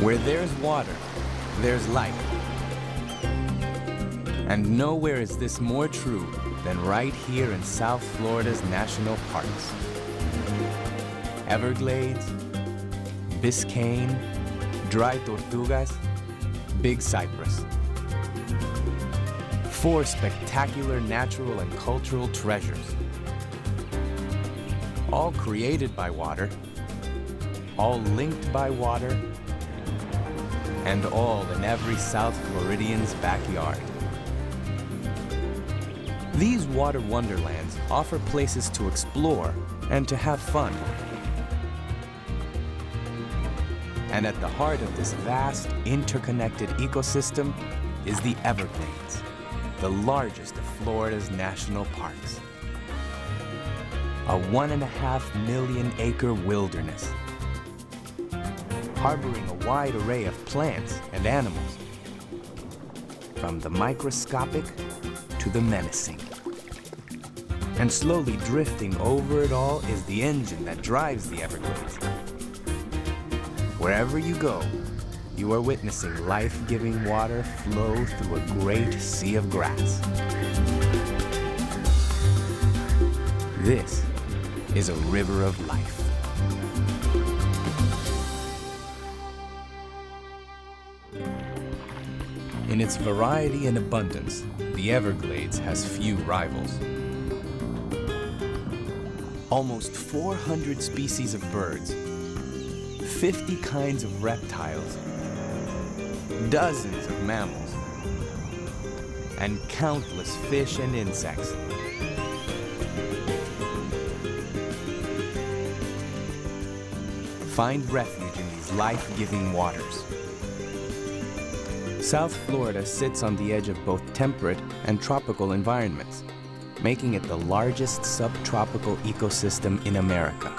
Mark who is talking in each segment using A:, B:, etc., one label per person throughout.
A: Where there's water, there's life. And nowhere is this more true than right here in South Florida's national parks. Everglades, Biscayne, Dry Tortugas, Big Cypress. Four spectacular natural and cultural treasures. All created by water, all linked by water, and all in every South Floridian's backyard. These water wonderlands offer places to explore and to have fun. And at the heart of this vast, interconnected ecosystem is the Everglades, the largest of Florida's national parks. A one and a half million acre wilderness, harboring a wide array of plants and animals, from the microscopic to the menacing. And slowly drifting over it all is the engine that drives the Everglades. Wherever you go, you are witnessing life giving water flow through a great sea of grass. This is a river of life. In its variety and abundance, the Everglades has few rivals. Almost 400 species of birds, 50 kinds of reptiles, dozens of mammals, and countless fish and insects. Find refuge in these life-giving waters. South Florida sits on the edge of both temperate and tropical environments, making it the largest subtropical ecosystem in America.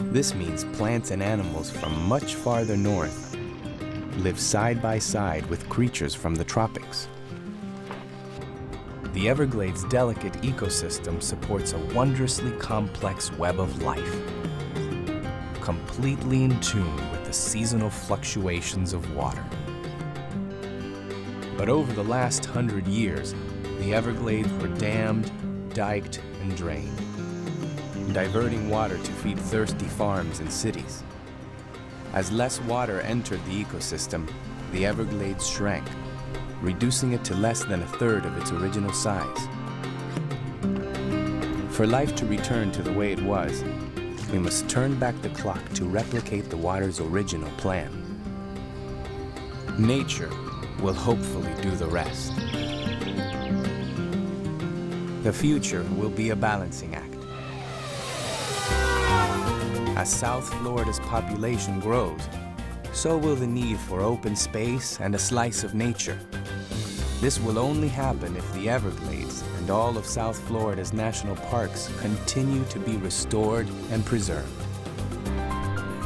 A: This means plants and animals from much farther north live side by side with creatures from the tropics. The Everglades' delicate ecosystem supports a wondrously complex web of life, completely in tune the seasonal fluctuations of water. But over the last hundred years, the Everglades were dammed, diked, and drained, diverting water to feed thirsty farms and cities. As less water entered the ecosystem, the Everglades shrank, reducing it to less than a third of its original size. For life to return to the way it was, we must turn back the clock to replicate the water's original plan. Nature will hopefully do the rest. The future will be a balancing act. As South Florida's population grows, so will the need for open space and a slice of nature. This will only happen if the Everglades and all of South Florida's national parks continue to be restored and preserved.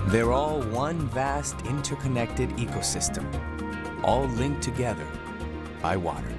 A: They're all one vast interconnected ecosystem, all linked together by water.